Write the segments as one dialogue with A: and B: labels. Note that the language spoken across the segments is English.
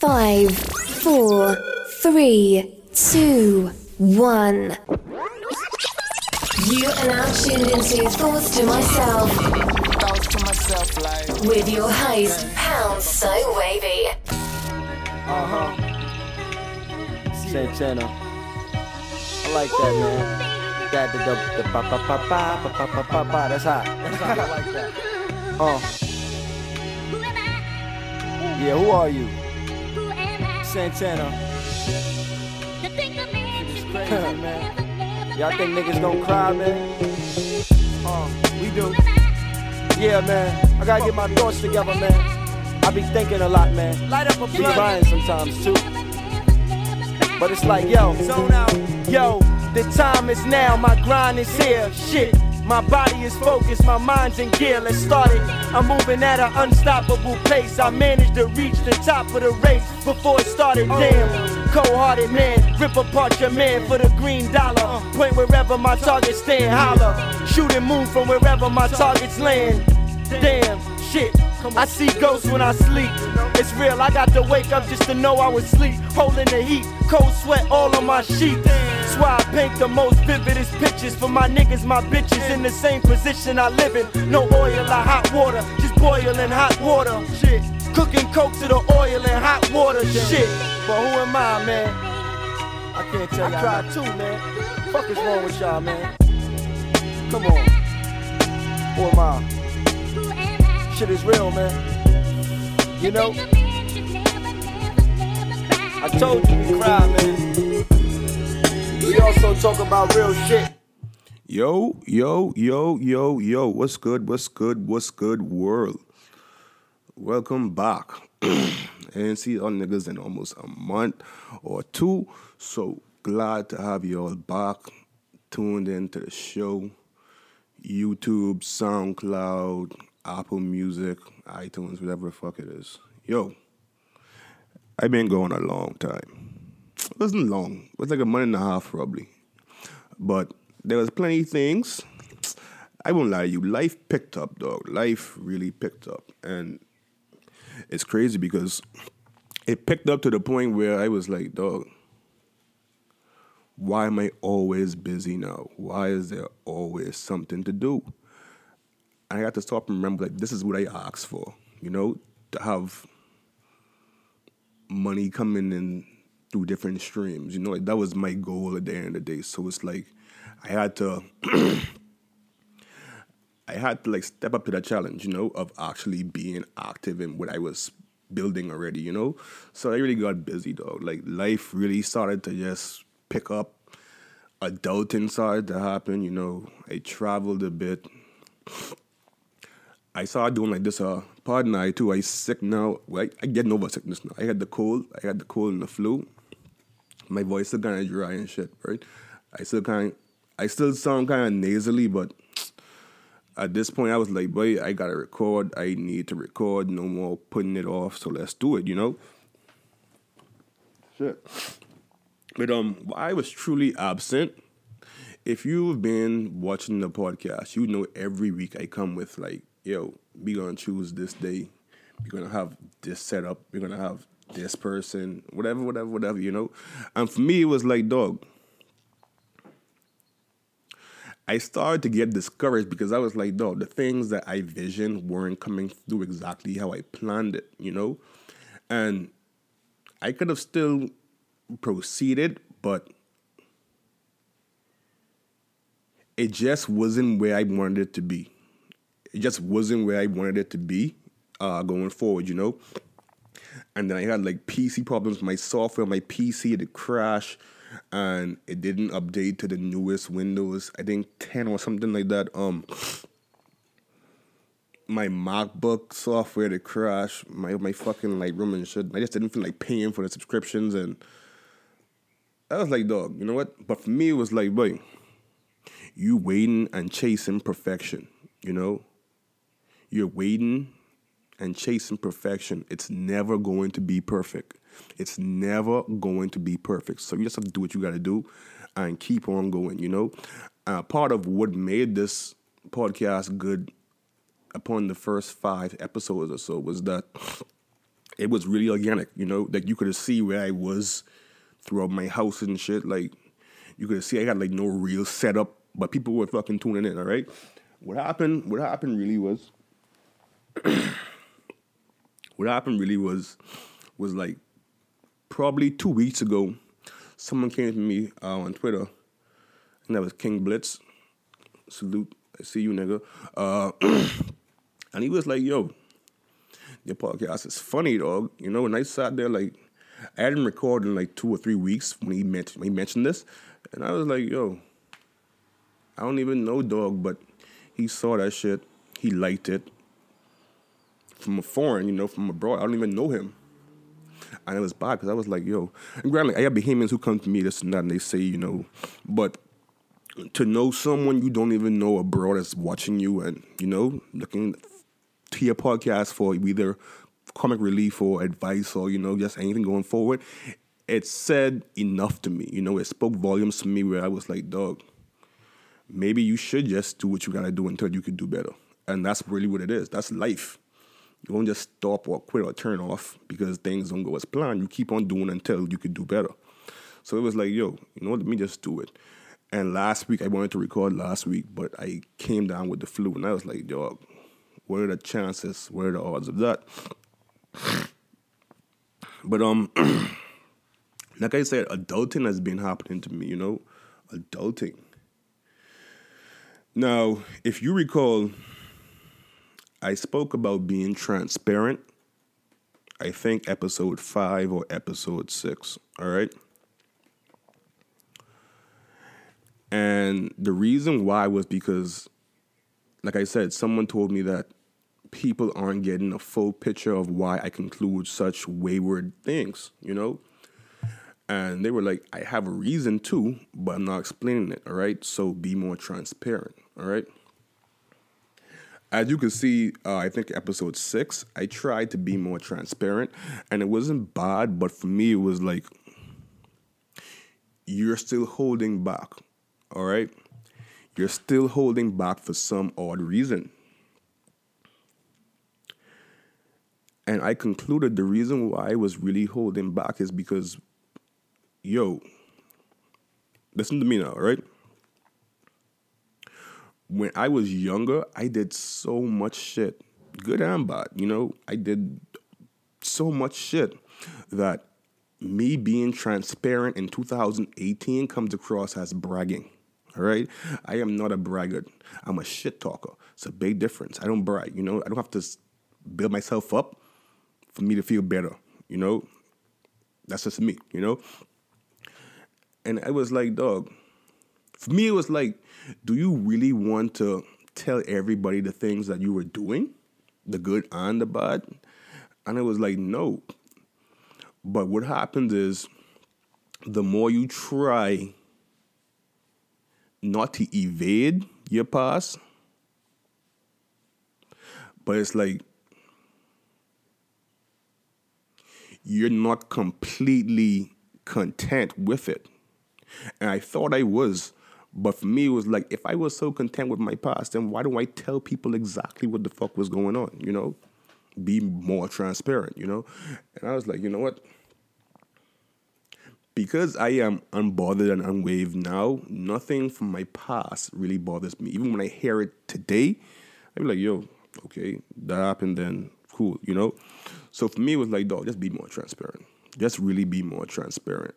A: Five, four, three, two, one. You are now tuned into Thoughts to Myself
B: Thoughts to myself like
A: with your host, Pound So Wavy.
C: Uh-huh. Santana. I like that, man. Got the the, the pa pa pa pa pa pa pa pa pa. That's hot. That's hot. I like that. Uh. Yeah, who are you? Santana. man. Y'all think niggas don't cry, man? Uh, we do. Yeah, man. I gotta get my thoughts together, man. I be thinking a lot, man. Light up a be crying sometimes too. But it's like, yo, zone out. Yo, the time is now, my grind is here. Shit, my body is focused, my mind's in gear. Let's start it. I'm moving at an unstoppable pace. I managed to reach the top of the race before it started. Uh. Damn, cold-hearted man, rip apart your man for the green dollar. Uh. Point wherever my targets stand, holler. Shoot and move from wherever my targets land. Damn, shit. I see ghosts when I sleep. It's real, I got to wake up just to know I was asleep. Holding the heat, cold sweat all on my sheet. That's why I paint the most vividest pictures for my niggas, my bitches in the same position I live in. No oil or hot water, just boiling hot water. Shit, cooking coke to the oil and hot water. Shit, but who am I, man? I can't tell you. I cry too, man. Fuck is wrong with y'all, man? Come on. Who am I? Shit is real, man. You know? I told you we cry, man. We also talk about real shit.
D: Yo, yo, yo, yo, yo. What's good? What's good? What's good, world? Welcome back. and see y'all niggas in almost a month or two. So glad to have you all back. Tuned into the show. YouTube, SoundCloud, Apple Music, iTunes, whatever the fuck it is. Yo, I've been going a long time. It wasn't long. It was like a month and a half probably. But there was plenty of things. I won't lie to you. Life picked up, dog. Life really picked up. And it's crazy because it picked up to the point where I was like, dog, why am I always busy now? Why is there always something to do? And I got to stop and remember, like, this is what I asked for, you know, to have money coming in through different streams. You know, like, that was my goal at the end of the day. So it's like I had to I had to like step up to that challenge, you know, of actually being active in what I was building already, you know. So I really got busy though. Like life really started to just pick up. Adulting started to happen, you know. I traveled a bit. I started doing like this uh pardon I too. I sick now. Well, I, I getting over sickness now. I had the cold. I had the cold and the flu. My voice still kind of dry and shit, right? I still kind I still sound kind of nasally, but at this point I was like, boy, I gotta record. I need to record. No more putting it off. So let's do it, you know. Shit. But um, I was truly absent. If you've been watching the podcast, you know every week I come with like, yo, we gonna choose this day. We're gonna have this setup. We're gonna have this person, whatever, whatever, whatever, you know. And for me, it was like, dog. I started to get discouraged because I was like, dog, the things that I visioned weren't coming through exactly how I planned it, you know? And I could have still proceeded, but it just wasn't where I wanted it to be. It just wasn't where I wanted it to be uh, going forward, you know? And then I had like PC problems. My software, my PC, it crashed and it didn't update to the newest Windows. I think 10 or something like that. Um, my MacBook software to crash, my my fucking Lightroom and shit. I just didn't feel like paying for the subscriptions, and I was like, dog, you know what? But for me, it was like, boy, you waiting and chasing perfection. You know, you're waiting and chasing perfection. It's never going to be perfect. It's never going to be perfect. So you just have to do what you got to do and keep on going. You know, uh, part of what made this podcast good upon the first five episodes or so was that it was really organic, you know, like you could see where I was throughout my house and shit. Like you could see I got like no real setup, but people were fucking tuning in, all right? What happened what happened really was what happened really was was like probably two weeks ago, someone came to me uh, on Twitter, and that was King Blitz. Salute, I see you, nigga. Uh, and he was like, "Yo, your podcast is funny, dog. You know." And I sat there like, I hadn't recorded in like two or three weeks when he mentioned when he mentioned this, and I was like, "Yo, I don't even know, dog," but he saw that shit. He liked it from a foreign, you know, from abroad. I don't even know him. And it was bad because I was like, yo, and granted, I have Bahamians who come to me this and that, and they say, you know, but to know someone you don't even know abroad that's watching you and, you know, looking to your podcast for either comic relief or advice or, you know, just anything going forward, it said enough to me. You know, it spoke volumes to me where I was like, dog, maybe you should just do what you gotta do until you can do better. And that's really what it is. That's life. You won't just stop or quit or turn off because things don't go as planned. You keep on doing until you can do better. So it was like, yo, you know, let me just do it. And last week I wanted to record last week, but I came down with the flu, and I was like, dog, what are the chances? What are the odds of that? But um, like I said, adulting has been happening to me. You know, adulting. Now, if you recall, I spoke about being transparent. I think episode five or episode six. All right. And the reason why was because, like I said, someone told me that people aren't getting a full picture of why I conclude such wayward things, you know? And they were like, I have a reason too, but I'm not explaining it, all right? So be more transparent, all right? As you can see, uh, I think episode six, I tried to be more transparent, and it wasn't bad, but for me, it was like, you're still holding back, all right? You're still holding back for some odd reason. And I concluded the reason why I was really holding back is because, yo, listen to me now, all right? When I was younger, I did so much shit, good and bad, you know? I did so much shit that me being transparent in 2018 comes across as bragging. All right, I am not a braggart. I'm a shit talker. It's a big difference. I don't brag. You know, I don't have to build myself up for me to feel better. You know, that's just me. You know, and I was like, dog. For me, it was like, do you really want to tell everybody the things that you were doing, the good and the bad? And it was like, no. But what happens is, the more you try not to evade your past, but it's like you're not completely content with it. And I thought I was, but for me, it was like if I was so content with my past, then why don't I tell people exactly what the fuck was going on? You know, be more transparent. You know, and I was like, you know what? because I am unbothered and unwaved now, nothing from my past really bothers me. Even when I hear it today, I'm like, yo, okay, that happened then, cool, you know? So for me, it was like, dog, just be more transparent. Just really be more transparent.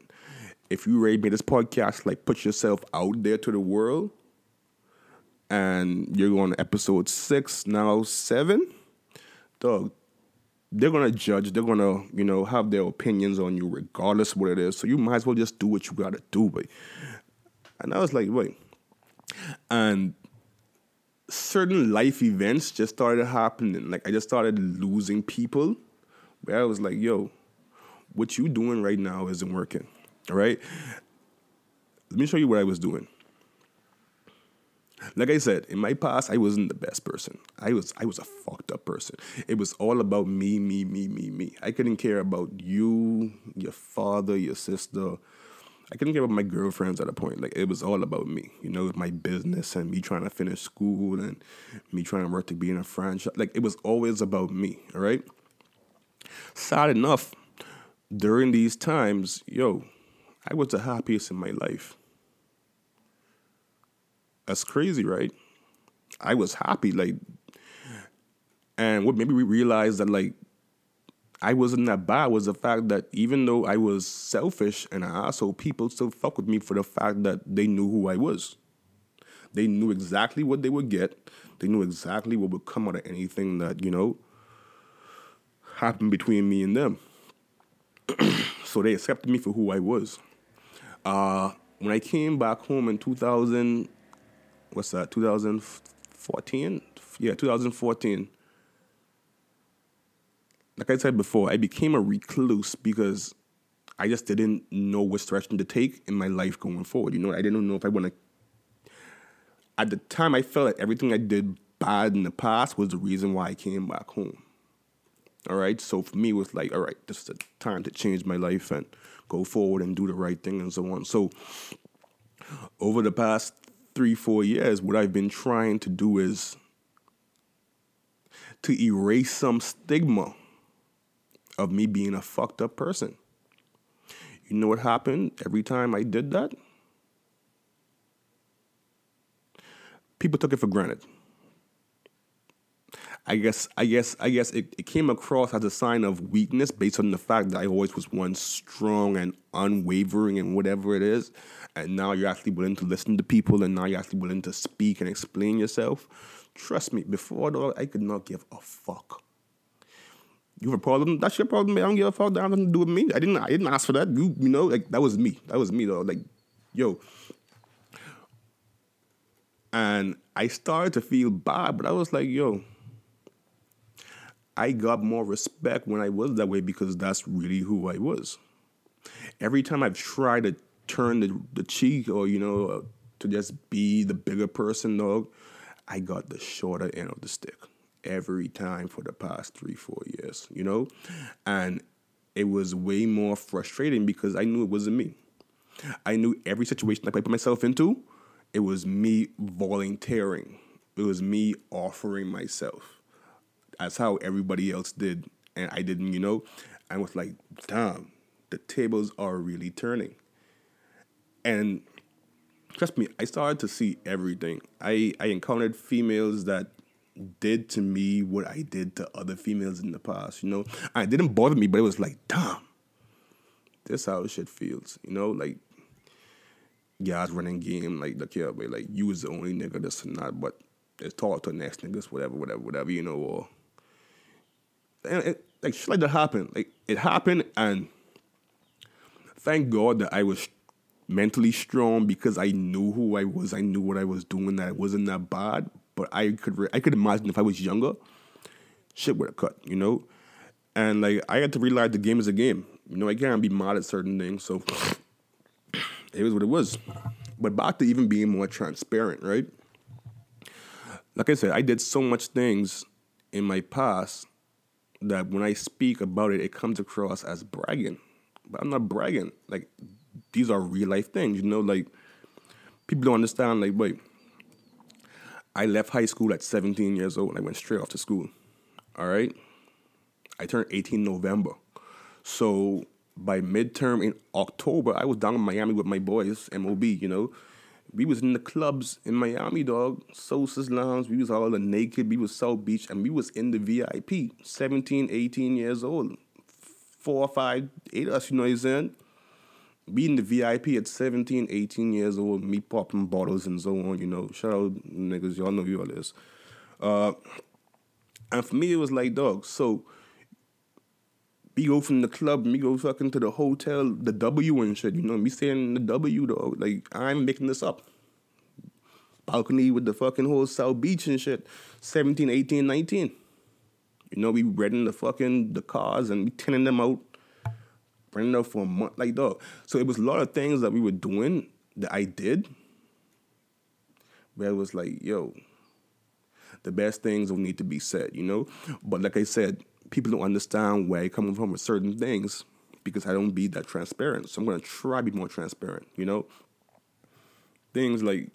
D: If you already me this podcast, like put yourself out there to the world, and you're on episode six, now seven, dog, they're gonna judge. They're gonna, you know, have their opinions on you, regardless what it is. So you might as well just do what you gotta do, but. And I was like, wait. And certain life events just started happening. Like I just started losing people. Where I was like, yo, what you doing right now isn't working. All right. Let me show you what I was doing like I said, in my past, I wasn't the best person. I was I was a fucked up person. It was all about me, me, me, me, me. I couldn't care about you, your father, your sister. I couldn't care about my girlfriends at a point. Like it was all about me, you know, my business and me trying to finish school and me trying to work to be in a franchise. Like it was always about me, all right? sad enough, during these times, yo, I was the happiest in my life. That's crazy, right? I was happy, like, and what made me realize that, like, I wasn't that bad was the fact that even though I was selfish and an asshole, people still fuck with me for the fact that they knew who I was. They knew exactly what they would get. They knew exactly what would come out of anything that, you know, happened between me and them. so they accepted me for who I was. Uh, when I came back home in 2000, what's that, 2014? Yeah, 2014 like I said before, I became a recluse because I just didn't know which direction to take in my life going forward. You know, I didn't know if I want to. At the time, I felt like everything I did bad in the past was the reason why I came back home. All right, so for me, it was like, all right, this is the time to change my life and go forward and do the right thing and so on. So, over the past three, four years, what I've been trying to do is to erase some stigma of me being a fucked up person. You know what happened every time I did that? People took it for granted. I guess I guess I guess it, it came across as a sign of weakness based on the fact that I always was one strong and unwavering and whatever it is. And now you're actually willing to listen to people and now you're actually willing to speak and explain yourself. Trust me, before though I could not give a fuck. You have a problem? That's your problem. I don't give a fuck. That has nothing to do with me. I didn't. I didn't ask for that. You, you know, like that was me. That was me though. Like, yo. And I started to feel bad, but I was like, yo. I got more respect when I was that way because that's really who I was. Every time I've tried to turn the, the cheek or, you know, uh, to just be the bigger person, dog, I got the shorter end of the stick every time for the past three, four years, you know? And it was way more frustrating because I knew it wasn't me. I knew every situation that I put myself into, it was me volunteering. It was me offering myself. That's how everybody else did. And I didn't, you know? I was like, damn, the tables are really turning. And trust me, I started to see everything. I, I encountered females that did to me what I did to other females in the past. You know, and it didn't bother me, but it was like, damn, this how shit feels. You know, like guys running game, like look here, but like you was the only nigga that's not but it's talk to next niggas, whatever, whatever, whatever, you know, or and it, like shit like that happened. Like it happened, and thank God that I was mentally strong because I knew who I was. I knew what I was doing. That it wasn't that bad. But I could re- I could imagine if I was younger, shit would have cut, you know. And like I had to realize the game is a game. You know, I can't be mad at certain things. So it was what it was. But back to even being more transparent, right? Like I said, I did so much things in my past that when I speak about it, it comes across as bragging. But I'm not bragging. Like these are real life things, you know. Like people don't understand. Like, wait, I left high school at 17 years old and I went straight off to school. All right. I turned 18 November. So by midterm in October, I was down in Miami with my boys, MOB, you know. We was in the clubs in Miami, dog. Sosa's Lounge. We was all naked. We was South Beach. And we was in the VIP. 17, 18 years old. Four five, eight of us, you know what I'm saying? being the VIP at 17, 18 years old, me popping bottles and so on, you know. Shout out niggas, y'all know you all this. Uh, and for me, it was like, dog, so me go from the club, me go fucking to the hotel, the W and shit, you know, me staying the W, dog. Like, I'm making this up. Balcony with the fucking whole South Beach and shit, 17, 18, 19. You know, we renting the fucking, the cars and we tinning them out running up for a month, like dog. So it was a lot of things that we were doing that I did, where it was like, yo, the best things will need to be said, you know. But like I said, people don't understand where I come from with certain things because I don't be that transparent. So I'm gonna try to be more transparent, you know. Things like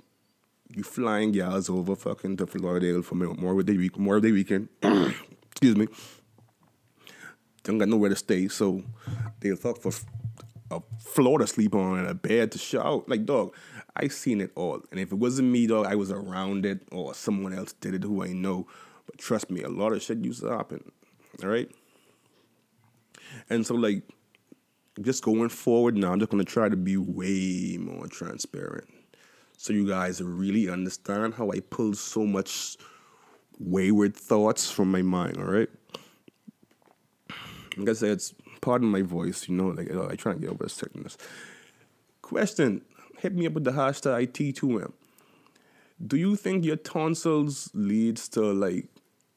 D: you flying gals over fucking to Florida for Memorial Day week, more of the weekend. Excuse me don't got nowhere to stay, so they thought for a floor to sleep on and a bed to shout. Like, dog, I seen it all. And if it wasn't me, dog, I was around it or someone else did it who I know. But trust me, a lot of shit used to happen. All right. And so, like, just going forward now, I'm just gonna try to be way more transparent, so you guys really understand how I pull so much wayward thoughts from my mind. All right. Like I said, it's pardon my voice. You know, like I try to get over the sickness. Question: Hit me up with the hashtag T2M. Do you think your tonsils leads to like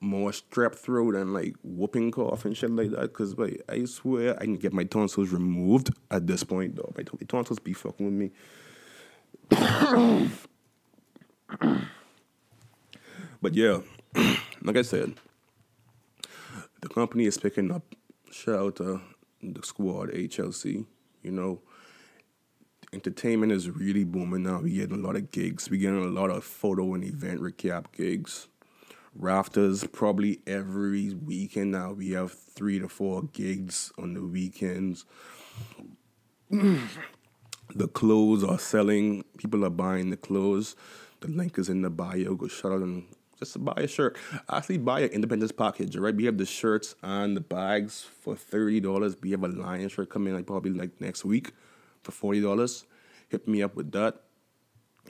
D: more strep throat and like whooping cough and shit like that. Cause like I swear I can get my tonsils removed at this point though. My, my tonsils be fucking with me. but yeah, like I said, the company is picking up. Shout out to the squad, HLC. You know, entertainment is really booming now. We getting a lot of gigs. We getting a lot of photo and event recap gigs rafters probably every weekend now. We have three to four gigs on the weekends. the clothes are selling. People are buying the clothes. The link is in the bio. Go shout out and just buy a shirt. Actually, buy an independence package. Right, we have the shirts and the bags for thirty dollars. We have a lion shirt coming like probably like next week for forty dollars. Hit me up with that.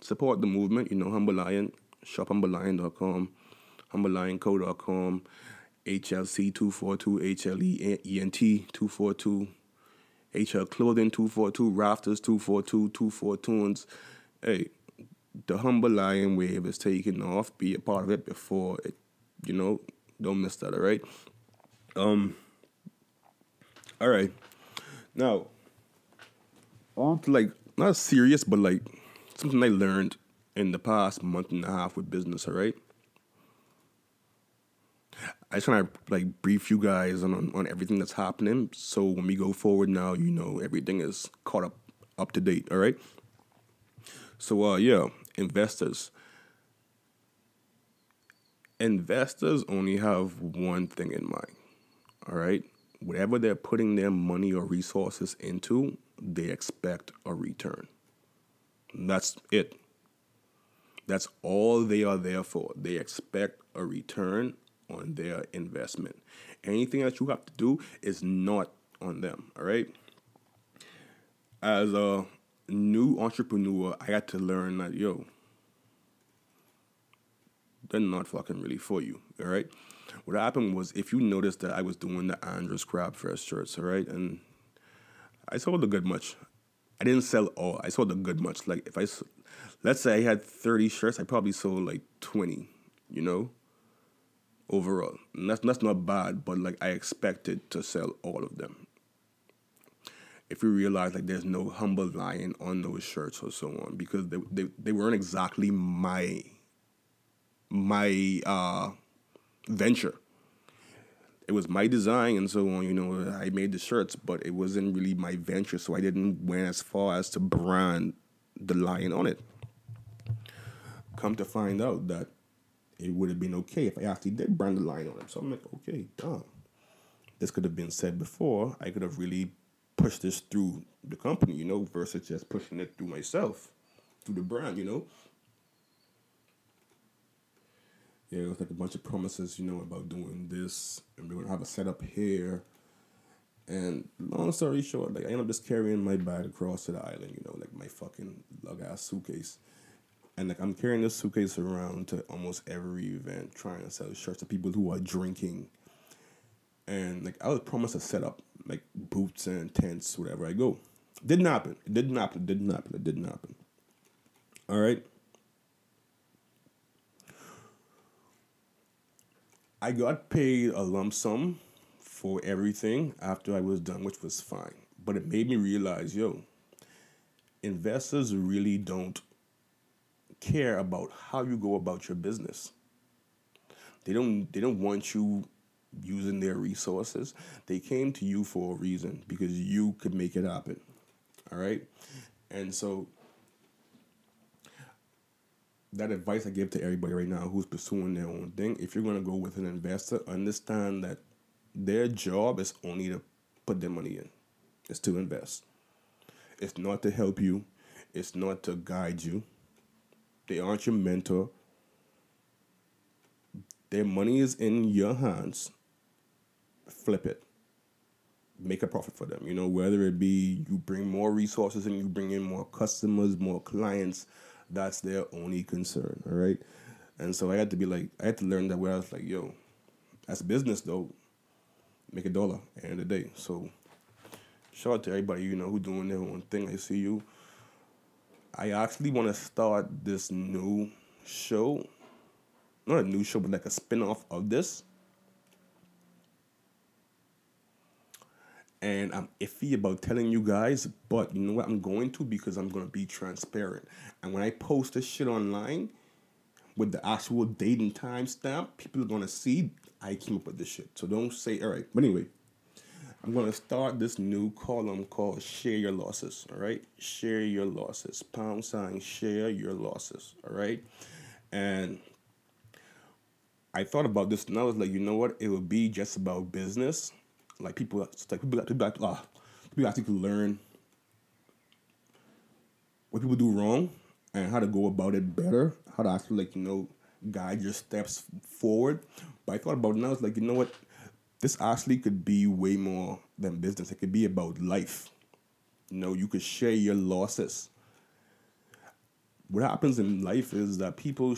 D: Support the movement. You know, Humble Lion. Shop humblelion.com humblelionco.com, HLC242, HLENT242, HL Clothing 242, Rafters 242, 24 Tunes. Hey, the Humble Lion wave is taking off. Be a part of it before it, you know, don't miss that, all right? Um, all right. Now, on to like, not serious, but like something I learned in the past month and a half with business, all right? I just want to like brief you guys on, on, on everything that's happening. So when we go forward now, you know everything is caught up up to date. All right. So uh yeah, investors. Investors only have one thing in mind. All right. Whatever they're putting their money or resources into, they expect a return. that's it. That's all they are there for. They expect a return on their investment. Anything that you have to do is not on them, all right? As a new entrepreneur, I got to learn that, yo, they're not fucking really for you, all right? What happened was, if you noticed that I was doing the Andros Crab Fest shirts, all right, and I sold a good much. I didn't sell all. I sold a good much. Like if I, let's say I had thirty shirts, I probably sold like twenty. You know, overall. And that's that's not bad, but like I expected to sell all of them. If you realize like there's no humble lion on those shirts or so on, because they they, they weren't exactly my my uh, venture. It was my design and so on, you know, I made the shirts, but it wasn't really my venture, so I didn't went as far as to brand the lion on it. Come to find out that it would have been okay if I actually did brand the line on him. So I'm like, okay, dumb. This could have been said before. I could have really pushed this through the company, you know, versus just pushing it through myself, through the brand, you know. Yeah, it was like a bunch of promises, you know, about doing this, and we're gonna have a setup here. And long story short, like I ended up just carrying my bag across to the island, you know, like my fucking lug ass suitcase and like I'm carrying this suitcase around to almost every event, trying to sell shirts to people who are drinking. And like I was promised a setup, like boots and tents, whatever I go. Didn't happen. It didn't happen. It didn't happen. It didn't happen. All right. I got paid a lump sum for everything after I was done, which was fine. But it made me realize, yo, investors really don't care about how you go about your business. They don't they don't want you using their resources. They came to you for a reason because you could make it happen. All right? And so that advice I give to everybody right now who's pursuing their own thing, if you're going to go with an investor, understand that Their job is only to put their money in. It's to invest. It's not to help you. It's not to guide you. They aren't your mentor. Their money is in your hands. Flip it. Make a profit for them. You know, whether it be you bring more resources and you bring in more customers, more clients, that's their only concern. All right. And so I had to be like, I had to learn that where I was like, yo, as a business though, make a dollar at the end of the day. So shout out to everybody, you know, who doing their own thing. I see you. I actually want to start this new show. Not a new show, but like a spin-off of this. And I'm iffy about telling you guys, but you know what? I'm going to because I'm going to be transparent. And when I post this shit online with the actual date and time stamp, people are going to see I came up with this shit. So don't say, all right. But anyway, I'm going to start this new column called Share Your Losses. All right. Share Your Losses. Pound sign, share your losses. All right. And I thought about this and I was like, you know what? It would be just about business. Like people, like people, people, people, uh, people actually to learn what people do wrong and how to go about it better. How to actually like you know guide your steps forward. But I thought about it and I was like, you know what? This actually could be way more than business. It could be about life. You know, you could share your losses. What happens in life is that people,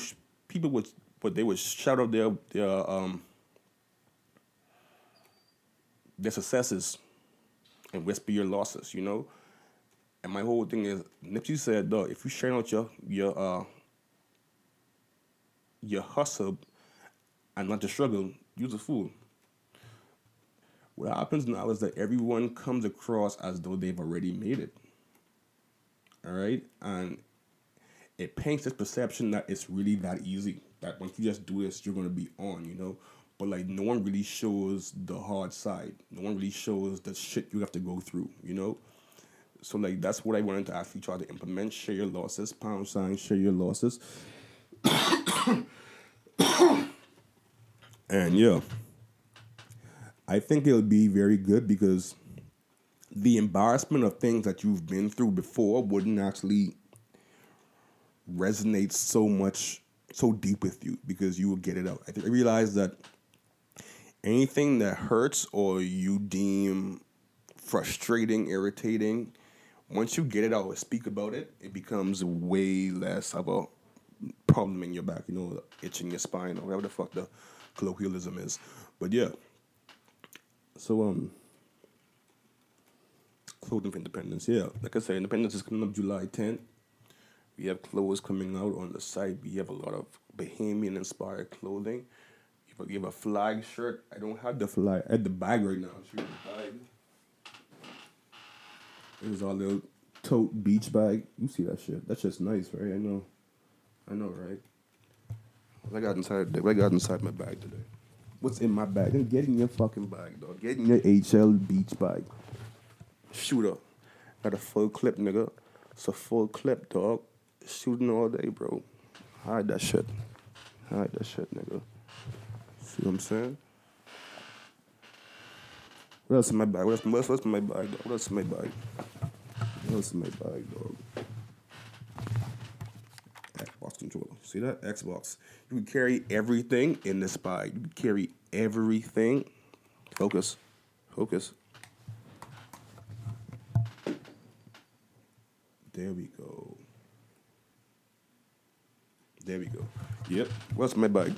D: people would, but they would shout out their their um their successes and whisper your losses. You know, and my whole thing is Nipsey said, though, if you share out your your uh your hustle and not the struggle, you're a fool." What happens now is that everyone comes across as though they've already made it. All right, and it paints this perception that it's really that easy. That once you just do this, you're gonna be on. You know. But like no one really shows the hard side. No one really shows the shit you have to go through, you know? So like that's what I wanted to actually try to implement. Share your losses, pound sign, share your losses. and yeah. I think it'll be very good because the embarrassment of things that you've been through before wouldn't actually resonate so much so deep with you because you will get it out. I, th- I realize that anything that hurts or you deem frustrating, irritating, once you get it out or speak about it, it becomes way less of a problem in your back, you know, itching your spine or whatever the fuck the colloquialism is. But yeah. So um clothing for independence, yeah. Like I said, independence is coming up July 10th. We have clothes coming out on the site. We have a lot of Bahamian inspired clothing. A, you have a flag shirt. I don't have the flag. I have the bag right now. The bag. There's our little tote beach bag. You see that shit? That's just nice, right? I know. I know, right? What I got inside? What I got inside my bag today? What's in my bag? Then get in your fucking bag, dog. Get in your HL beach bag. Shooter. Got a full clip, nigga. It's a full clip, dog. Shooting all day, bro. Hide that shit. Hide that shit, nigga. See what I'm saying? What else in my bag? What else, what else, in my bag, dog? What else in my bag? What else in my bag, dog? Controller. See that? Xbox. You can carry everything in this bag. You can carry everything. Focus. Focus. There we go. There we go. Yep. What's my bag?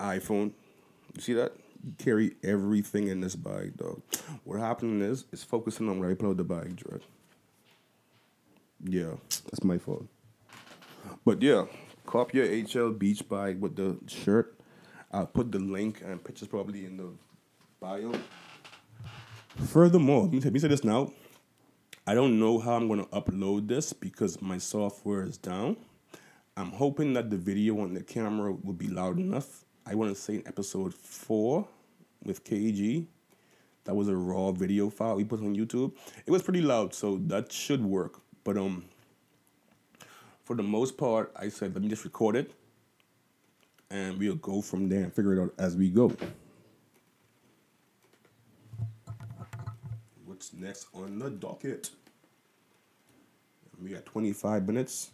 D: iPhone. You see that? You carry everything in this bag, dog. What happening is, is focusing on where I put the bag, Dread. Yeah, that's my fault. But yeah, cop your HL Beach bag with the shirt. I'll put the link and pictures probably in the bio. Furthermore, let me, let me say this now. I don't know how I'm to upload this because my software is down. I'm hoping that the video on the camera will be loud enough. I want to say in episode four with KG, that was a raw video file we put on YouTube. It was pretty loud, so that should work. But um, for the most part, I said, let me just record it and we'll go from there and figure it out as we go. What's next on the docket? We got 25 minutes.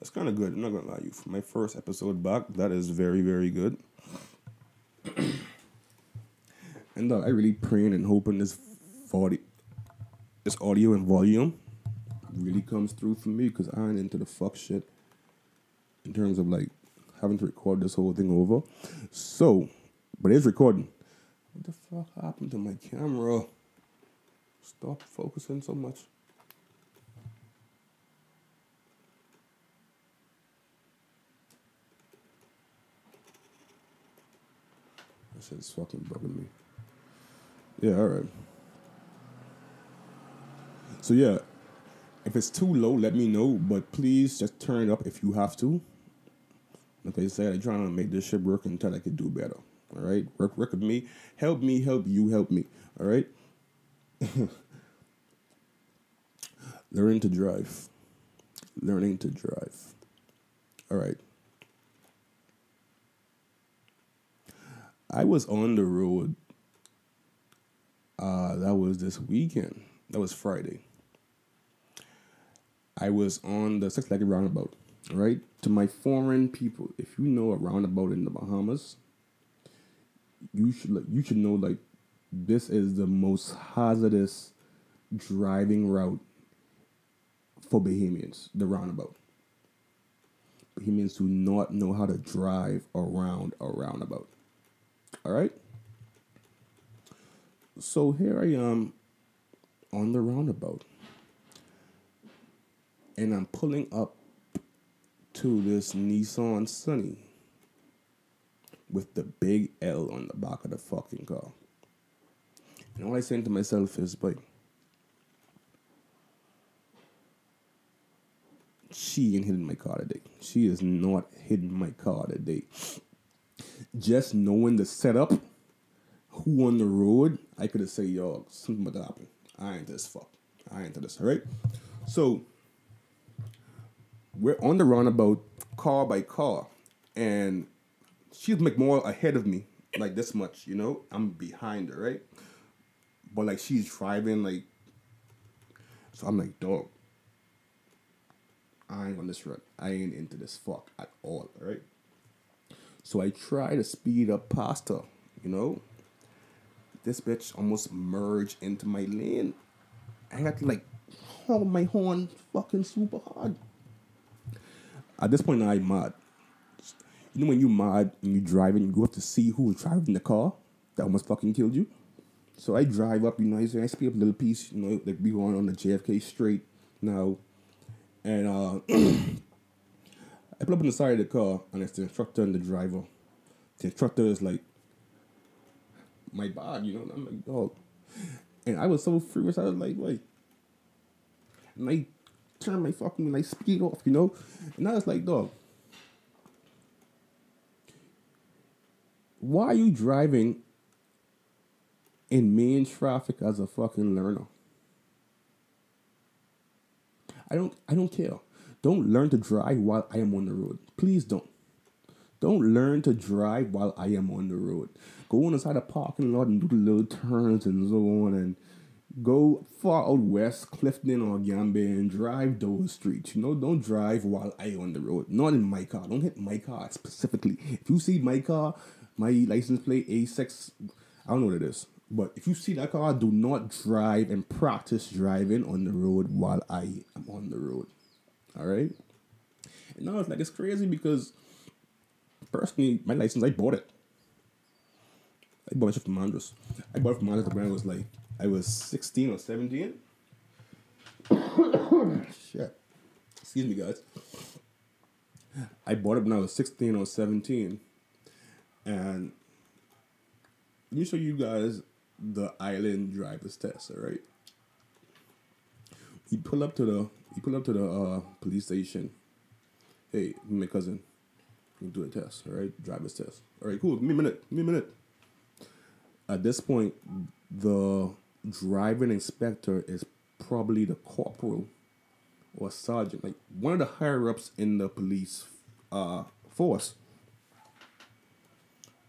D: That's kind of good. I'm not going to lie to you. For my first episode back, that is very, very good. and uh, I really praying and hoping this 40, this audio and volume really comes through for me because I ain't into the fuck shit in terms of like having to record this whole thing over. So, but it's recording. What the fuck happened to my camera? Stop focusing so much. That shit's fucking bugging me. Yeah, alright. So yeah, if it's too low, let me know. But please just turn it up if you have to. Like I said, I'm trying to make this shit work until I can do better. All right, work, work with me. Help me, help you, help me. All right. Learning to drive. Learning to drive. All right. I was on the road. Uh, that was this weekend. That was Friday. I was on the Six Legged Roundabout, right? To my foreign people, if you know a roundabout in the Bahamas, you should you should know like this is the most hazardous driving route for Bahamians, the roundabout. Bahamians do not know how to drive around a roundabout. All right? So here I am on the roundabout. And I'm pulling up to this Nissan Sunny with the big L on the back of the fucking car. And all I saying to myself is, but she ain't hitting my car today. She is not hitting my car today. Just knowing the setup, who on the road, I could have said, yo, something about to happen. I ain't this fuck. I ain't this, all right? So, we're on the roundabout, car by car, and she's like ahead of me, like this much, you know. I'm behind her, right? But like she's driving, like, so I'm like, dog. I ain't on this run. I ain't into this fuck at all, right? So I try to speed up past her, you know. This bitch almost merged into my lane. I had to like hold my horn fucking super hard. At this point, I'm mad. You know when you mad and you driving, and you go up to see who was driving the car that almost fucking killed you. So I drive up, you know, I I speed up a little piece, you know, like we going on the JFK straight now, and uh, I pull up on the side of the car, and it's the instructor and the driver. The instructor is like, "My bad," you know. I'm like, "Dog," and I was so furious. I was like, "Wait," and I turn my fucking like speed off, you know, and I was like, "Dog." Why are you driving in main traffic as a fucking learner? I don't I don't care. Don't learn to drive while I am on the road. Please don't. Don't learn to drive while I am on the road. Go on the side of the parking lot and do the little turns and so on and go far out west, Clifton or Gambier and drive those streets. You know, don't drive while I on the road. Not in my car. Don't hit my car specifically. If you see my car, my license plate A6, I don't know what it is. But if you see that car, do not drive and practice driving on the road while I am on the road. All right. And now it's like it's crazy because personally, my license I bought it. I bought it from Andros. I bought it from Andros when I was like I was sixteen or seventeen. Shit. Excuse me, guys. I bought it when I was sixteen or seventeen, and let me show you guys the island driver's test. All right. You pull up to the you pull up to the uh, police station. Hey, my cousin, you do a test. All right, driver's test. All right, cool. Give me a minute. Give me a minute. At this point, the driving inspector is probably the corporal or sergeant, like one of the higher ups in the police uh, force.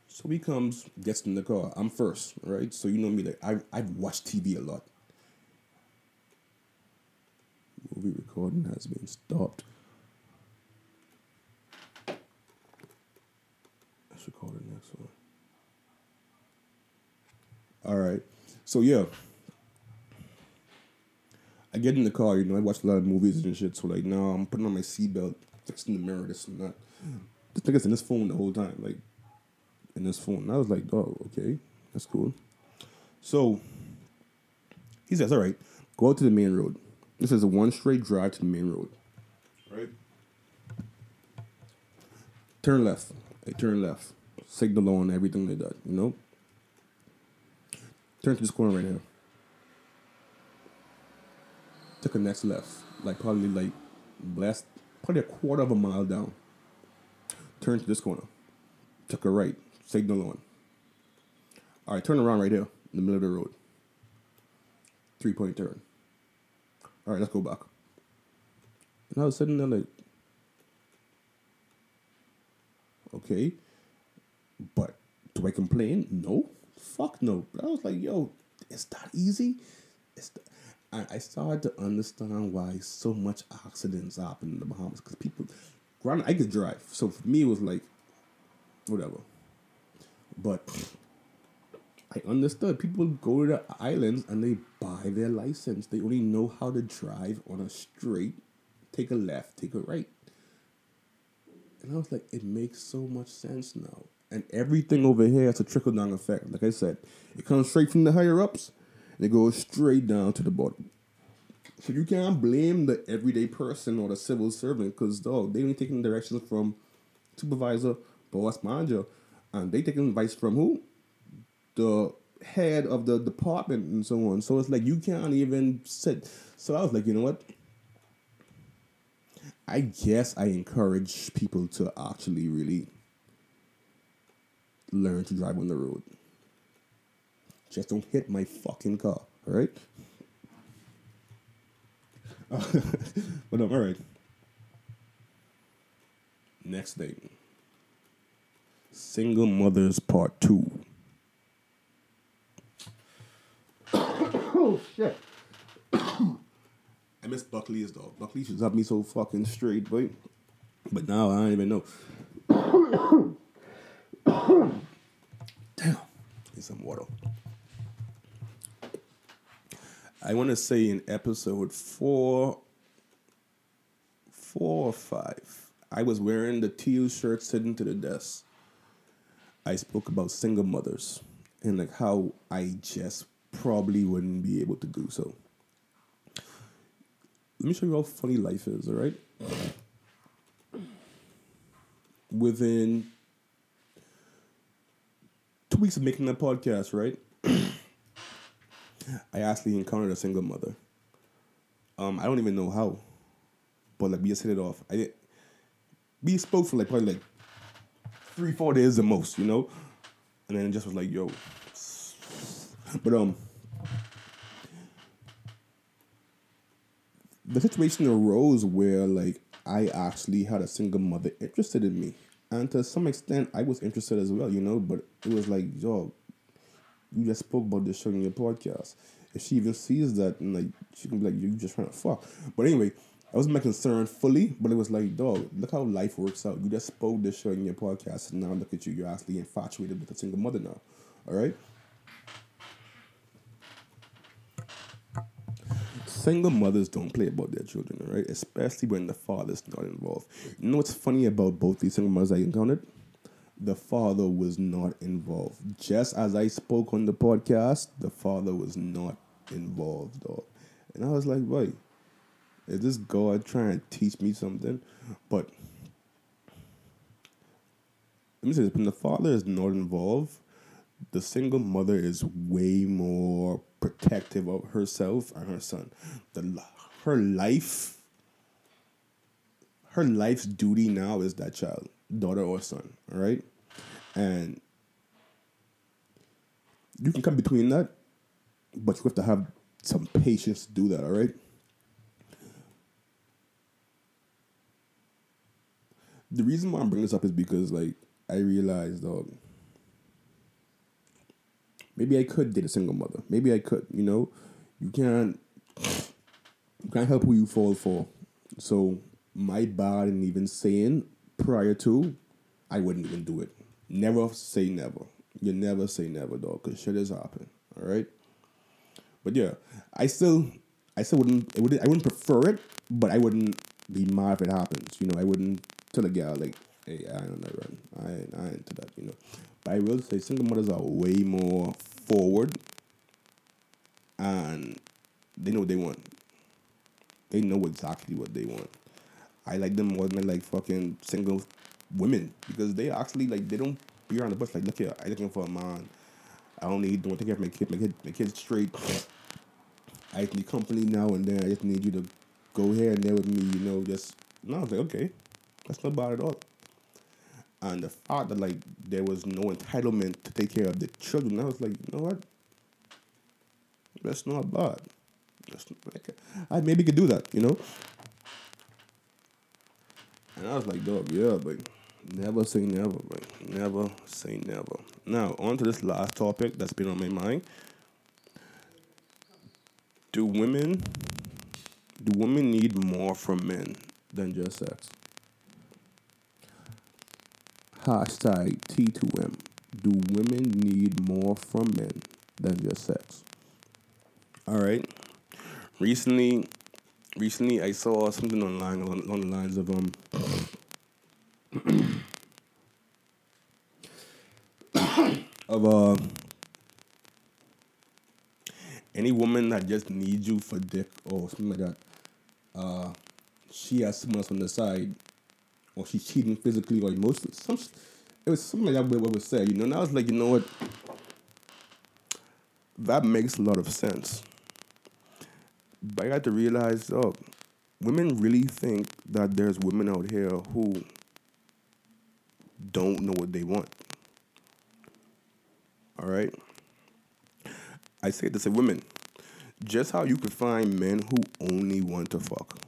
D: So he comes, gets in the car. I'm first, right? So you know me, like I I've watched TV a lot. Movie recording has been stopped. Let's record the next one. All right. So yeah. I get in the car, you know, I watch a lot of movies and shit. So like now I'm putting on my seatbelt, fixing the mirror, this and that. This nigga's in this phone the whole time, like in this phone. And I was like, oh, okay, that's cool. So he says, all right, go out to the main road. This is a one straight drive to the main road. Right? Turn left. I turn left. Signal on everything like that, you know? Turn to this corner right here. Took a next left. Like probably like last probably a quarter of a mile down. Turn to this corner. Took a right. Signal on. Alright, turn around right here in the middle of the road. Three point turn. All right, let's go back. And I was sitting there like, okay, but do I complain? No, fuck no. But I was like, yo, it's that easy. It's th- and I started to understand why so much accidents happen in the Bahamas because people, granted, I could drive, so for me it was like, whatever. But I understood. People go to the islands and they buy their license. They only know how to drive on a straight, take a left, take a right. And I was like, it makes so much sense now. And everything over here has a trickle down effect. Like I said, it comes straight from the higher ups it goes straight down to the bottom. So you can't blame the everyday person or the civil servant because dog, they only taking directions from supervisor, boss, manager, and they taking advice from who? the head of the department and so on. So it's like you can't even sit. So I was like, you know what? I guess I encourage people to actually really learn to drive on the road. Just don't hit my fucking car, all right? but um, all right. Next thing. Single Mothers Part 2. oh shit. I miss Buckley's dog. Buckley to have me so fucking straight, boy. But now I don't even know. Damn. Need some water. I want to say in episode four, four or five, I was wearing the teal shirt sitting to the desk. I spoke about single mothers and like how I just probably wouldn't be able to do so. Let me show you how funny life is, all right? Within two weeks of making that podcast, right? I actually encountered a single mother. Um, I don't even know how, but like we just hit it off. I did. We spoke for like probably like three, four days the most, you know, and then it just was like, yo. But um, the situation arose where like I actually had a single mother interested in me, and to some extent I was interested as well, you know. But it was like, yo, you just spoke about this show in your podcast. If she even sees that, and like she can be like, you just trying to fuck. But anyway, I wasn't my concern fully, but it was like, dog, look how life works out. You just spoke this show in your podcast, and now look at you. You're actually infatuated with a single mother now. All right. Single mothers don't play about their children, all right? Especially when the father's not involved. You know what's funny about both these single mothers I encountered? The father was not involved. Just as I spoke on the podcast, the father was not involved, dog. And I was like, wait, is this God trying to teach me something? But let me say this: when the father is not involved, the single mother is way more protective of herself and her son. The her life, her life's duty now is that child, daughter or son. All right, and you can come between that, but you have to have some patience to do that. All right. The reason why I'm bringing this up is because, like, I realized, dog, maybe I could date a single mother. Maybe I could, you know. You can't you can't help who you fall for. So my bad and even saying prior to, I wouldn't even do it. Never say never. You never say never, dog, because shit has happened. All right. But yeah, I still, I still wouldn't, wouldn't, I wouldn't prefer it, but I wouldn't be mad if it happens. You know, I wouldn't tell a girl like, hey, I don't know, run. I I into that. You know, but I will say single mothers are way more forward, and they know what they want. They know exactly what they want. I like them more than like fucking single women because they actually like they don't be around the bush. Like, look here, I looking for a man. I don't take care of my kid, my kid, my kids straight. I just need company now and then. I just need you to go here and there with me. You know, just no. I was like, okay, that's not bad at all. And the fact that like there was no entitlement to take care of the children, I was like, you know what? That's not bad. That's not, like, I maybe could do that, you know. And I was like, dog, yeah, but never say never, but never say never. Now, on to this last topic that's been on my mind. Do women do women need more from men than just sex? Hashtag T2M. Do women need more from men than just sex? All right. Recently, recently I saw something online along, along the lines of um. Of uh any woman that just needs you for dick or something like that, uh, she has someone else on the side, or she's cheating physically or emotionally. Some, it was something like that. What was said, you know. And I was like, you know what? That makes a lot of sense. But I got to realize, oh, women really think that there's women out here who don't know what they want. All right. I say to say women, just how you could find men who only want to fuck.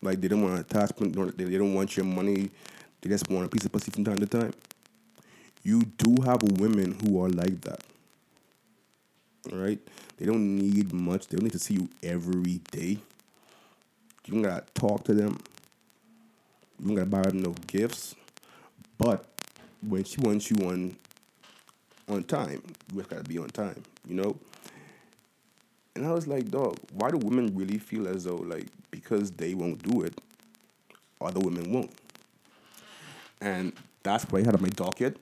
D: Like they don't want attachment, they they don't want your money, they just want a piece of pussy from time to time. You do have women who are like that. All right? They don't need much. They don't need to see you every day. You don't gotta talk to them. You don't gotta buy them no gifts. But when she wants you on on time, just gotta be on time, you know? And I was like, dog, why do women really feel as though like because they won't do it, other women won't? And that's what I had on my docket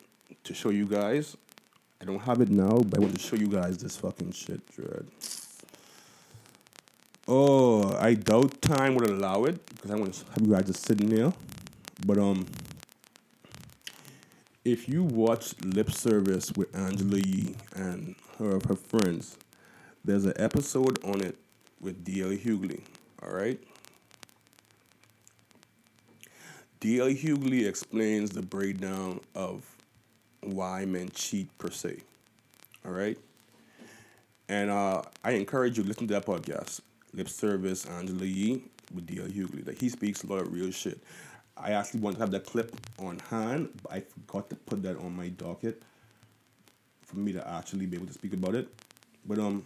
D: to show you guys. I don't have it now, but I want to show you guys this fucking shit, Dread. Oh, I doubt time would allow it because I want to have you guys just sitting there. But um, if you watch Lip Service with Angela Yee and her her friends, there's an episode on it with D.L. Hughley. All right. D.L. Hughley explains the breakdown of why men cheat per se. All right. And uh, I encourage you to listen to that podcast, Lip Service Angela Yee with D.L. Hughley. Like he speaks a lot of real shit. I actually want to have that clip on hand, but I forgot to put that on my docket for me to actually be able to speak about it. But um,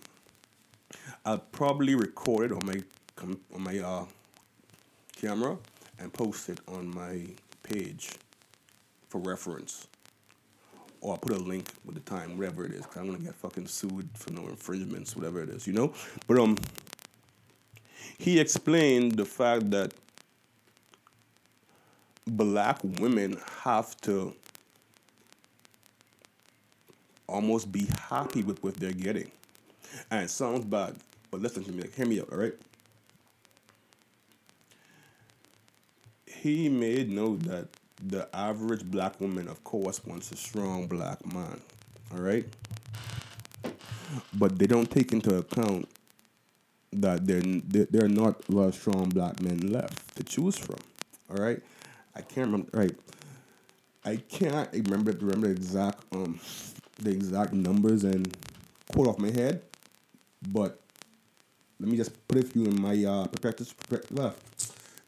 D: I'll probably record it on my com- on my uh, camera and post it on my page for reference. Or I'll put a link with the time, whatever it is, because I'm gonna get fucking sued for no infringements, whatever it is, you know. But um, he explained the fact that black women have to almost be happy with what they're getting. And it sounds bad, but listen to me, like, hear me out, all right? He made note that the average black woman, of course, wants a strong black man, all right? But they don't take into account that there there are not a lot of strong black men left to choose from, all right? I can't remember, right? I can't remember remember the exact um the exact numbers and quote off my head, but let me just put a few in my uh perspective. Uh,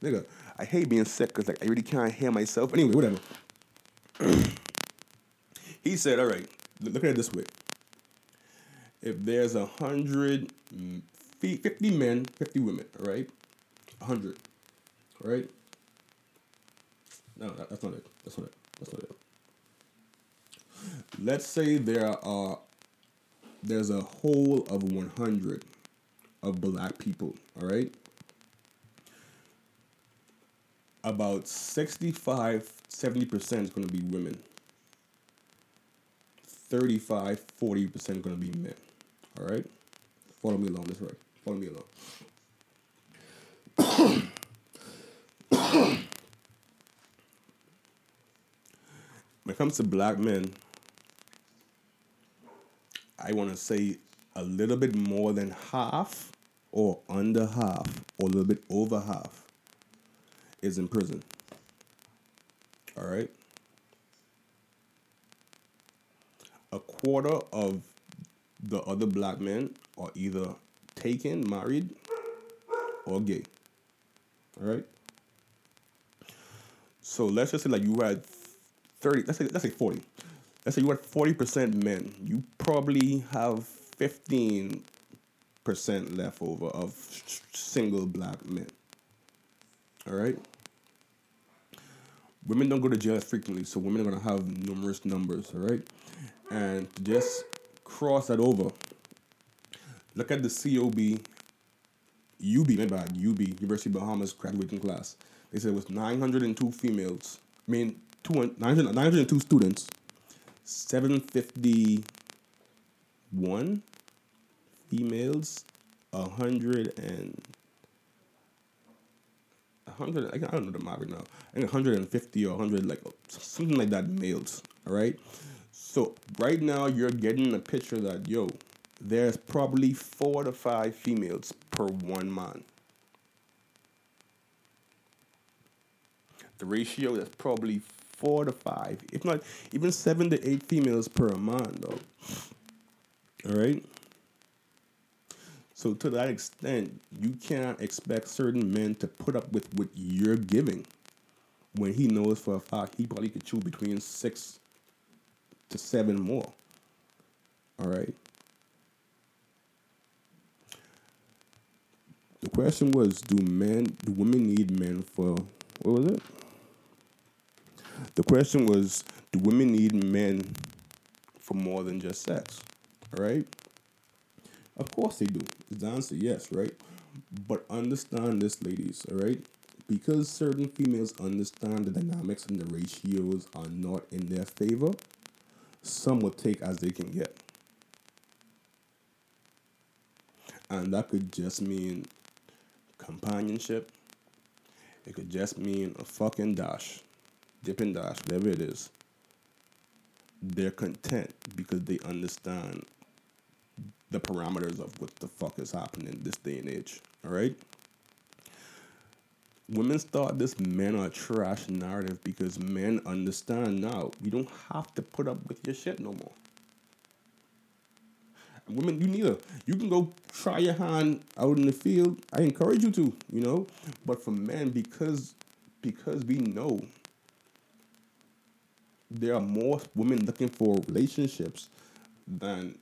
D: nigga, I hate being sick because like I really can't hear myself. Anyway, whatever. he said, "All right, look at it this way. If there's a hundred, fifty men, fifty women, all right, a hundred, right? No, that, that's not it. That's not it. That's not it. Let's say there are there's a whole of 100 of black people, all right? About 65, 70% is going to be women. 35, 40% is going to be men, all right? Follow me along this way. Follow me along. When it comes to black men, I want to say a little bit more than half or under half or a little bit over half is in prison. All right? A quarter of the other black men are either taken, married, or gay. All right? So let's just say like you had 30, let's say, let's say 40. Let's say you had 40% men. You probably have 15% left over of single black men. All right? Women don't go to jail as frequently, so women are going to have numerous numbers, all right? And to just cross that over, look at the COB, UB, my bad, UB, University of Bahamas graduating class. They said it was 902 females, I mean, 200 900 902 students, 751 females, 100 and 100 I don't know the math right now. I think 150 or 100 like something like that males, all right? So right now you're getting a picture that yo, there's probably 4 to 5 females per one man. The ratio is probably four to five, if not even seven to eight females per man, though. All right. So to that extent, you can't expect certain men to put up with what you're giving, when he knows for a fact he probably could chew between six to seven more. All right. The question was, do men, do women need men for what was it? The question was, do women need men for more than just sex? All right? Of course they do. The answer yes, right? But understand this, ladies, all right? Because certain females understand the dynamics and the ratios are not in their favor, some will take as they can get. And that could just mean companionship. It could just mean a fucking dash Dippin' Dots, whatever it is, they're content because they understand the parameters of what the fuck is happening this day and age. All right? Women start this men are trash narrative because men understand now you don't have to put up with your shit no more. Women, you neither. You can go try your hand out in the field. I encourage you to, you know. But for men, because because we know there are more women looking for relationships than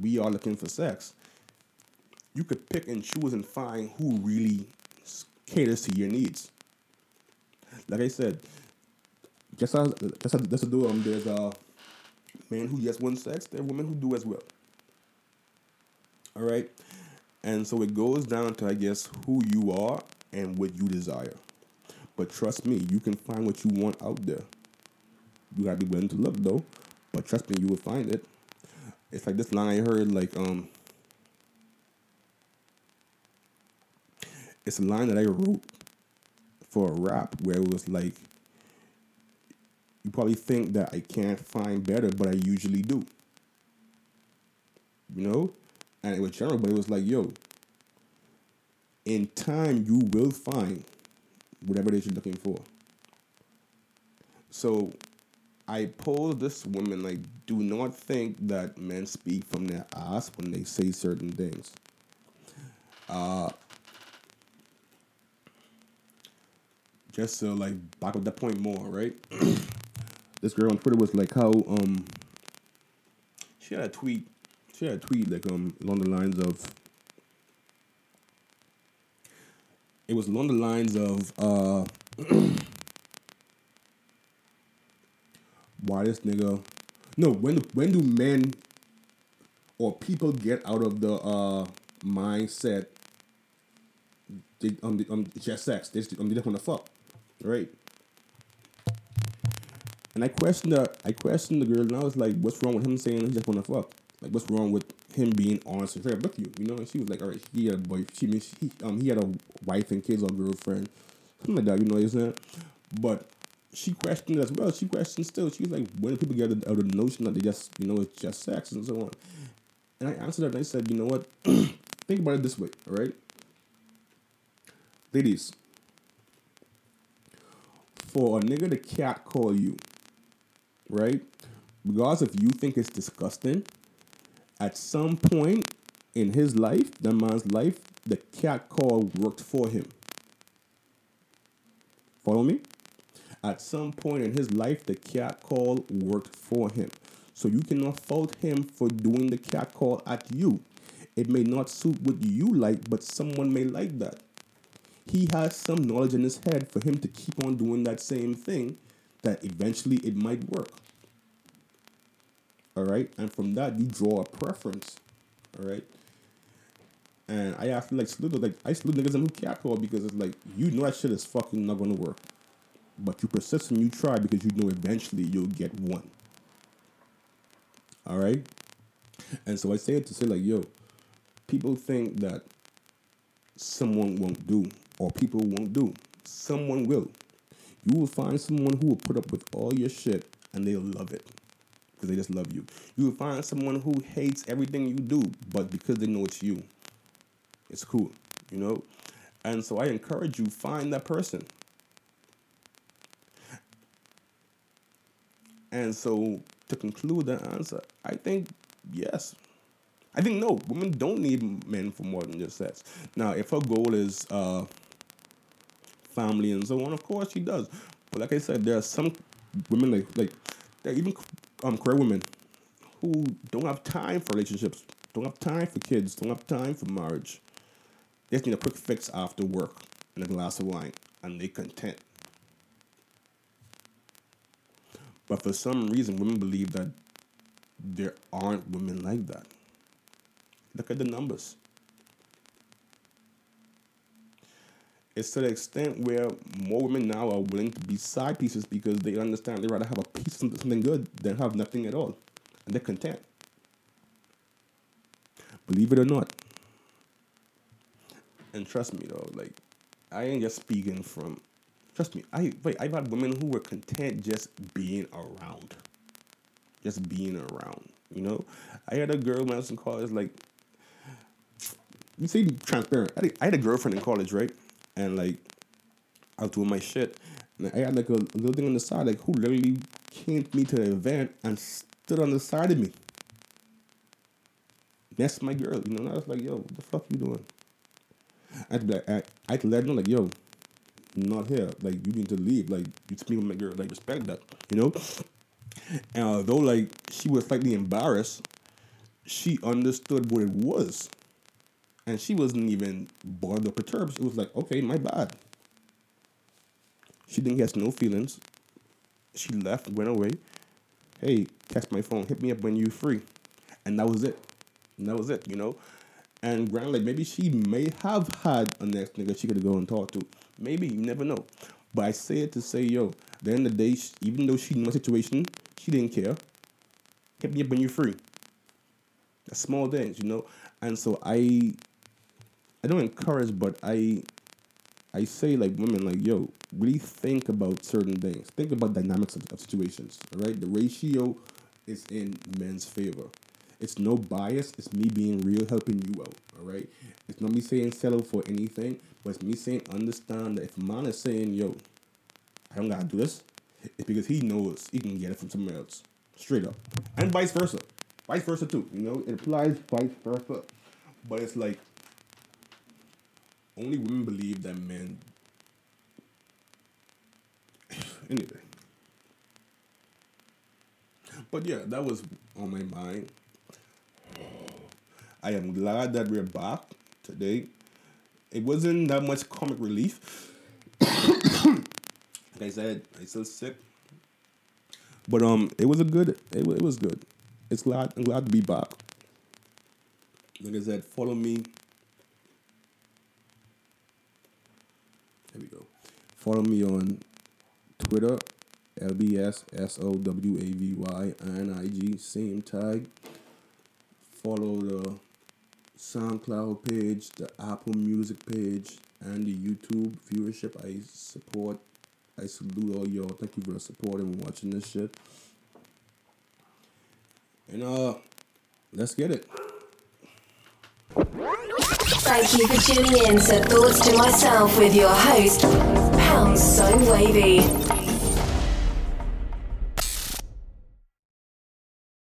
D: we are looking for sex. You could pick and choose and find who really caters to your needs. Like I said, just as just as, just as do um, there's a man who just want sex. There are women who do as well. All right, and so it goes down to I guess who you are and what you desire. But trust me, you can find what you want out there. You gotta be willing to look though. But trust me, you will find it. It's like this line I heard, like, um, it's a line that I wrote for a rap where it was like, you probably think that I can't find better, but I usually do. You know? And it was general, but it was like, yo, in time you will find whatever it is you're looking for. So I pose this woman like, do not think that men speak from their ass when they say certain things. Uh, just to like back up that point more, right? this girl on Twitter was like how um she had a tweet she had a tweet like um along the lines of it was along the lines of uh, why this nigga? No, when when do men or people get out of the uh, mindset? They, um, um, just sex. They, just- um, they just want to fuck, right? And I questioned the I questioned the girl, and I was like, "What's wrong with him saying he just want to fuck? Like, what's wrong with him being honest and fair with you? You know?" And she was like, "All right, he had a boy. She means he um he had a wife and kids or girlfriend, something like that. You know what I'm saying? But she questioned as well. She questioned still. She was like, "When do people get out of the notion that they just you know it's just sex and so on?" And I answered her and I said, "You know what? Think about it this way, all right, ladies." For a nigga to cat call you, right? Regardless if you think it's disgusting, at some point in his life, that man's life, the cat call worked for him. Follow me? At some point in his life, the cat call worked for him. So you cannot fault him for doing the cat call at you. It may not suit what you like, but someone may like that. He has some knowledge in his head for him to keep on doing that same thing that eventually it might work. All right. And from that, you draw a preference. All right. And I actually like salute like I salute niggas who catcall because it's like you know that shit is fucking not gonna work, but you persist and you try because you know eventually you'll get one. All right. And so I say it to say like, yo, people think that someone won't do or people won't do. Someone will. You will find someone who will put up with all your shit and they'll love it because they just love you. You will find someone who hates everything you do, but because they know it's you, it's cool, you know? And so I encourage you, find that person. And so to conclude that answer, I think yes. I think no, women don't need men for more than just sex. Now, if her goal is uh, family and so on, of course she does. But like I said, there are some women like like even um queer women who don't have time for relationships, don't have time for kids, don't have time for marriage. They just need a quick fix after work and a glass of wine, and they're content. But for some reason, women believe that there aren't women like that. Look at the numbers. It's to the extent where more women now are willing to be side pieces because they understand they'd rather have a piece of something good than have nothing at all. And they're content. Believe it or not. And trust me though, like I ain't just speaking from trust me, I wait, I've had women who were content just being around. Just being around. You know? I had a girl when I was in college, like you see transparent. I had, a girlfriend in college, right? And like, I was doing my shit, and I had like a, little thing on the side, like who literally came to me to the event and stood on the side of me. That's my girl, you know. And I was like, yo, what the fuck you doing? I'd be like, I, I had to let her know, like, yo, not here. Like, you need to leave. Like, you speak with my girl. Like, respect that, you know. And although like she was slightly embarrassed, she understood what it was and she wasn't even bothered or perturbed. It was like, okay, my bad. She didn't get no feelings. She left, went away. Hey, text my phone, hit me up when you're free. And that was it. And that was it, you know? And granted, like maybe she may have had a next nigga she could go and talk to. Maybe, you never know. But I say it to say, yo, the end of the day, sh- even though she knew my situation, she didn't care. Hit me up when you're free. That's small things, you know? And so I I don't encourage, but I I say like women like yo, really think about certain things. Think about dynamics of, of situations. All right, the ratio is in men's favor. It's no bias. It's me being real, helping you out. All right. It's not me saying settle for anything, but it's me saying understand that if man is saying yo, I don't gotta do this, it's because he knows he can get it from somewhere else, straight up, and vice versa. Vice versa too. You know, it applies vice versa. But it's like only women believe that men. anyway. But yeah, that was on my mind. I am glad that we're back today. it wasn't that much comic relief. like I said, I still sick. But um, it was a good. It, it was good. It's glad. I'm glad to be back. Like I said, follow me. There we go. Follow me on Twitter, LBS S O W A V Y and IG, same tag. Follow the SoundCloud page, the Apple Music page, and the YouTube viewership. I support. I salute all y'all. Thank you for the support and watching this shit. And uh, let's get it.
A: Thank you for tuning in to Thoughts to Myself with your host, Pound So Wavy.